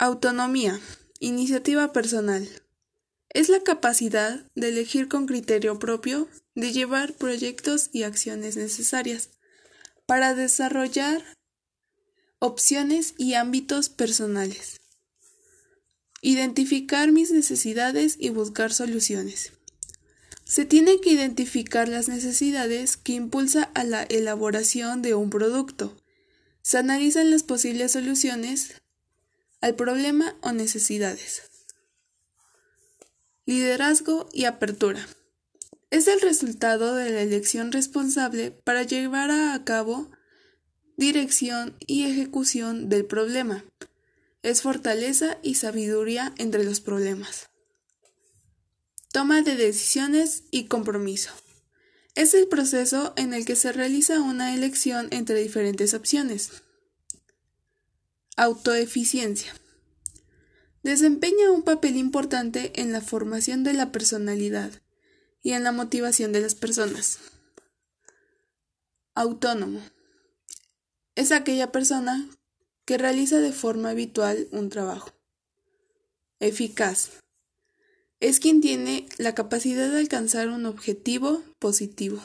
Autonomía. Iniciativa personal. Es la capacidad de elegir con criterio propio, de llevar proyectos y acciones necesarias para desarrollar opciones y ámbitos personales. Identificar mis necesidades y buscar soluciones. Se tienen que identificar las necesidades que impulsa a la elaboración de un producto. Se analizan las posibles soluciones al problema o necesidades. Liderazgo y apertura. Es el resultado de la elección responsable para llevar a cabo dirección y ejecución del problema. Es fortaleza y sabiduría entre los problemas. Toma de decisiones y compromiso. Es el proceso en el que se realiza una elección entre diferentes opciones. Autoeficiencia. Desempeña un papel importante en la formación de la personalidad y en la motivación de las personas. Autónomo. Es aquella persona que realiza de forma habitual un trabajo. Eficaz es quien tiene la capacidad de alcanzar un objetivo positivo.